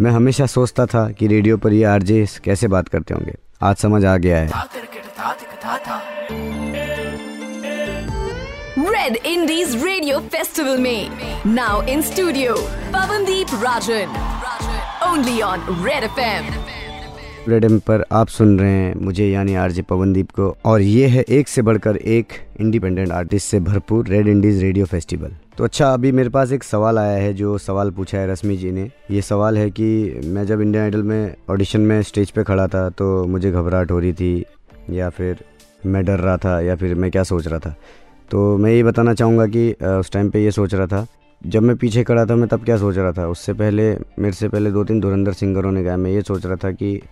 मैं हमेशा सोचता था कि रेडियो पर ये आरजे कैसे बात करते होंगे। आज समझ आ गया है। रेड इंडीज रेडियो फेस्टिवल में। Now in studio Pawandeep Rajan only on red FM red M पर आप सुन रहे हैं मुझे यानी आरजे पवनदीप को। और ये है एक से बढ़कर एक इंडिपेंडेंट आर्टिस्ट से भरपूर रेड इंडीज रेडियो फेस्टिवल तो अच्छा अभी मेरे पास एक सवाल आया है जो सवाल पूछा है रश्मि जी ने। ये सवाल है कि मैं जब इंडियन आइडल में ऑडिशन में स्टेज पे खड़ा था तो मुझे घबराहट हो रही थी या फिर मैं डर रहा था या फिर मैं क्या सोच रहा था? तो मैं ये बताना चाहूँगा कि उस टाइम पे ये सोच रहा था जब मैं पीछे खड़ा था मैं तब क्या सोच रहा था? उससे पहले मेरे से पहले दो तीन धुरंधर सिंगरों ने गाया मैं ये सोच रहा था कि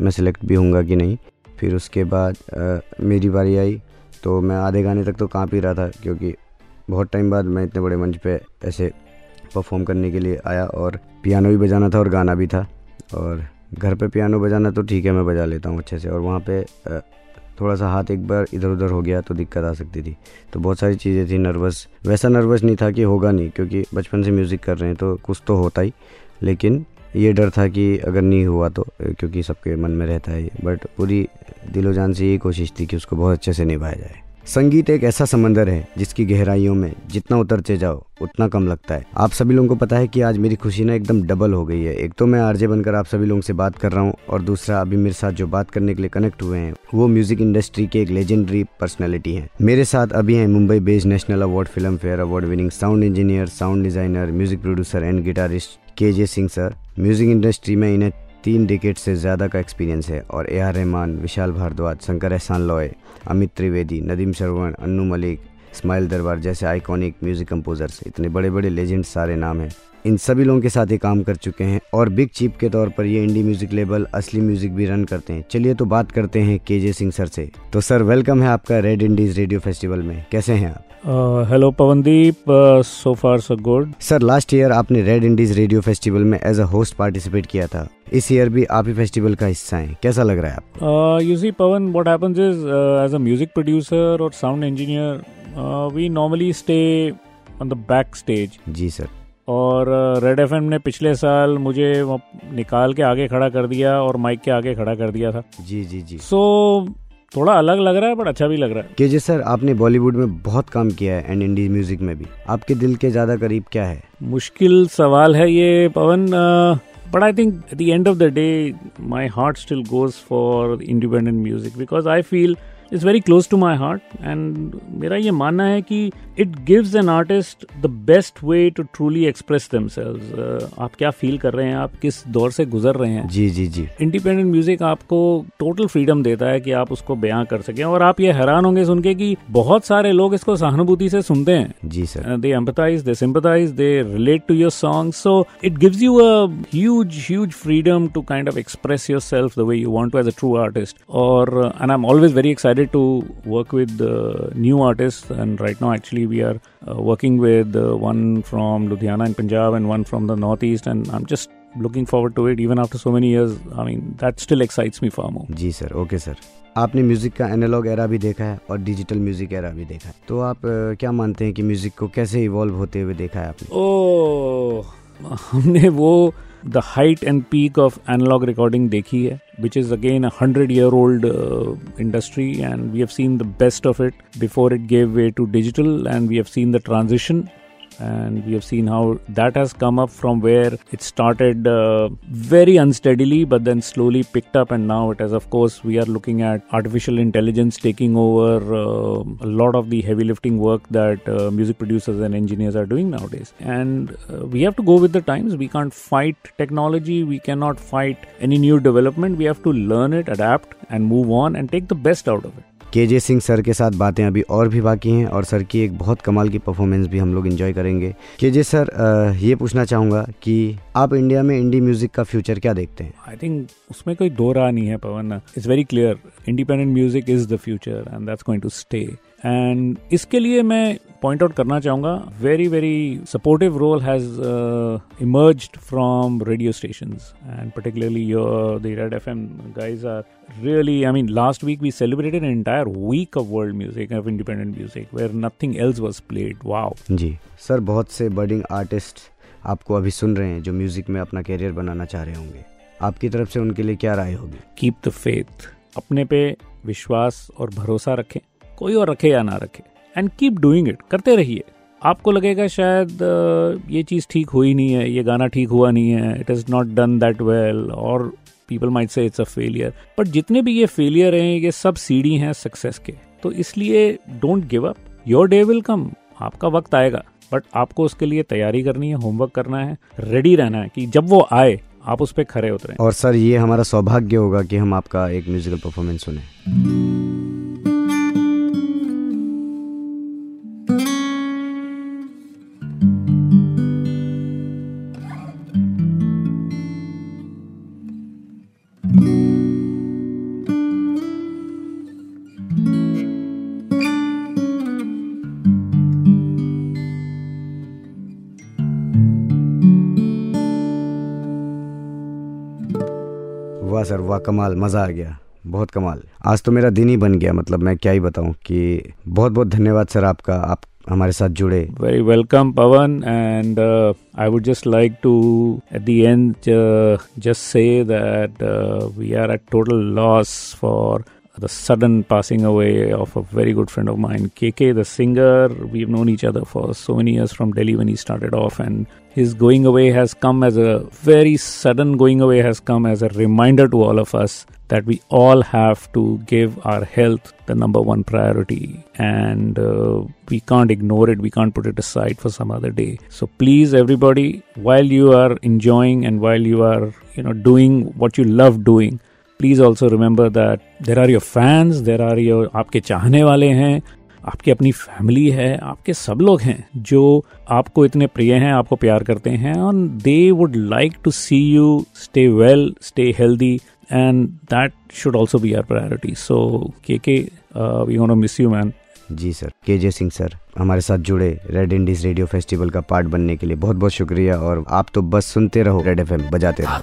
मैं सिलेक्ट भी होऊँगा कि नहीं? फिर उसके बाद आ, मेरी बारी आई तो मैं आधे गाने तक तो काँप ही रहा था क्योंकि बहुत टाइम बाद मैं इतने बड़े मंच पे ऐसे परफॉर्म करने के लिए आया और पियानो भी बजाना था और गाना भी था। और घर पे पियानो बजाना तो ठीक है, मैं बजा लेता हूँ अच्छे से। और वहाँ पे थोड़ा सा हाथ एक बार इधर उधर हो गया तो दिक्कत आ सकती थी। तो बहुत सारी चीज़ें थी नर्वस वैसा नर्वस नहीं था कि होगा नहीं, क्योंकि बचपन से म्यूज़िक कर रहे हैं तो कुछ तो होता ही। लेकिन ये डर था कि अगर नहीं हुआ तो क्योंकि सबके मन में रहता है बट पूरी दिलो जान से यही कोशिश थी कि उसको बहुत अच्छे से निभाया जाए। संगीत एक ऐसा समंदर है जिसकी गहराइयों में जितना उतरते जाओ, उतना कम लगता है। आप सभी लोगों को पता है कि आज मेरी खुशी ना एकदम डबल हो गई है। एक तो मैं आरजे बनकर आप सभी लोगों से बात कर रहा हूँ और दूसरा अभी मेरे साथ जो बात करने के लिए कनेक्ट हुए हैं, वो म्यूज़िक इंडस्ट्री के एक लेजेंडरी पर्सनैलिटी है। मेरे साथ अभी हैं Mumbai based national award Filmfare award winning sound engineer sound designer music producer and guitarist K J Singh sir music industry में इन्हें तीन डिकेट से ज़्यादा का एक्सपीरियंस है और ए आर रहमान, विशाल भारद्वाज, शंकर एहसान लॉय, अमित त्रिवेदी, नदीम शर्वण अन्नू मलिक स्माइल दरबार जैसे आइकॉनिक म्यूज़िक कंपोजर्स इतने बड़े बड़े लेजेंड सारे नाम हैं। इन सभी लोगों के साथ ही काम कर चुके हैं और बिग चीप के तौर पर ये indie music label Asli music भी रन करते हैं। चलिए तो बात करते हैं के जे सिंह सर से। तो सर वेलकम है आपका रेड इंडीज रेडियो फेस्टिवल में। कैसे हैं आप? Hello Pawandeep so far so good sir last year आपने रेड इंडीज रेडियो फेस्टिवल में एज अ होस्ट पार्टिसिपेट किया था। इस ईयर भी आप ही फेस्टिवल का हिस्सा हैं। कैसा लग रहा है आप you see Pawan what happens is as a music producer और sound engineer we normally stay on the back stage ji sir. और रेड uh, एफ़ ने पिछले साल मुझे निकाल के आगे खड़ा कर दिया और माइक के आगे खड़ा कर दिया था। जी जी जी। सो so, थोड़ा अलग लग रहा है बट अच्छा भी लग रहा है। के जी सर आपने बॉलीवुड में बहुत काम किया है एंड इंडी म्यूज़िक में भी। आपके दिल के ज़्यादा करीब क्या है? मुश्किल सवाल है ये Pawan but I think at the end of the day my heart still goes for independent music because I feel is very close to my heart and मेरा ये मानना है कि it gives an artist the best way to truly express them आप क्या feel कर रहे हैं? आप किस दौर से गुजर रहे हैं? जी जी जी। इंडिपेंडेंट म्यूज़िक आपको टोटल फ्रीडम देता है कि आप उसको बयां कर सकें। और आप ये हैरान होंगे सुन के कि बहुत सारे लोग इसको सहानुभूति से सुनते हैं। जी sir. They empathise they sympathise they relate to your song so it gives you a huge huge freedom to kind of express yourself the way you want to as a true artist और and I am always very excited excited to work with uh, new artists, and right now, actually, we are uh, working with uh, one from Ludhiana in Punjab and one from the Northeast, and I'm just looking forward to it even after so many years. I mean, that still excites me far more. Ji sir okay sir आपने music का analogue era भी देखा है और digital music era भी देखा है तो आप क्या मानते हैं कि म्यूज़िक को कैसे इवॉल्व होते हुए देखा है आपने ओ हमने वो the height and peak of analog recording dekhi hai which is again a 100 year old uh, industry and we have seen the best of it before it gave way to digital and we have seen the transition and we have seen how that has come up from where it started uh, very unsteadily but then slowly picked up. And now it has of course we are looking at artificial intelligence taking over uh, a lot of the heavy lifting work that uh, music producers and engineers are doing nowadays. And uh, we have to go with the times. We can't fight technology. We cannot fight any new development. We have to learn it adapt and move on and take the best out of it के जे Singh sir के साथ बातें अभी और भी बाकी हैं और सर की एक बहुत कमाल की परफॉर्मेंस भी हम लोग इन्जॉय करेंगे। के जे सर ये पूछना चाहूँगा कि आप इंडिया में इंडी म्यूज़िक का फ्यूचर क्या देखते हैं? आई थिंक उसमें कोई दो राह नहीं है, पवन। It's very clear independent music is the future and that's going to stay and इसके लिए मैं पॉइंट आउट करना चाहूँगा very very supportive role has emerge from radio station and particularly your the red F M guys are really i mean last week we celebrated an entire week of world music of independent music where nothing else was played. Wow. जी sir बहुत से budding artist आपको अभी सुन रहे हैं जो music में अपना करियर बनाना चाह रहे होंगे। आपकी तरफ़ से उनके लिए क्या राय होगी? कीप द फेथ अपने पे विश्वास और भरोसा रखें। कोई और रखे या ना रखे। एंड कीप डूइंग इट करते रहिए। आपको लगेगा शायद ये चीज़ ठीक हुई नहीं है, ये गाना ठीक हुआ नहीं है it is not done that well और people might say it's a failure but जितने भी ये फेलियर हैं, ये सब सीढ़ी हैं सक्सेस के। तो इसलिए don't give up your day will come आपका वक्त आएगा। बट आपको उसके लिए तैयारी करनी है होमवर्क करना है रेडी रहना है कि जब वो आए, आप उस पर खड़े उतरे। और सर, ये हमारा सौभाग्य होगा कि हम आपका एक म्यूजिकल परफॉर्मेंस सुने। वाह सर, वाह कमाल, मज़ा आ गया, बहुत कमाल। आज तो मेरा दिन ही बन गया मतलब मैं क्या ही बताऊँ कि बहुत बहुत धन्यवाद सर आपका, आप हमारे साथ जुड़े। Very welcome Pawan and I would just like to at the end just say that we are at total loss for the sudden passing away of a very good friend of mine, KK, the singer. We've known each other for so many years from Delhi when he started off, and his going away has come as a very sudden going away has come as a reminder to all of us that we all have to give our health the number one priority. And uh, we can't ignore it. We can't put it aside for some other day. So please everybody while you are enjoying and while you are you know doing what you love doing please also remember that there are your fans there are your आपके चाहने वाले हैं आपकी अपनी family है आपके सब लोग हैं जो आपको इतने प्रिय हैं आपको प्यार करते हैं और they would like to see you stay well stay healthy and that should also be our priority so K K we want miss you man ji sir K J Singh sir हमारे साथ जुड़े Red Indies Radio Festival का part बनने के लिए बहुत बहुत शुक्रिया और आप तो बस सुनते रहो रेड एफ़ बजाते रहो।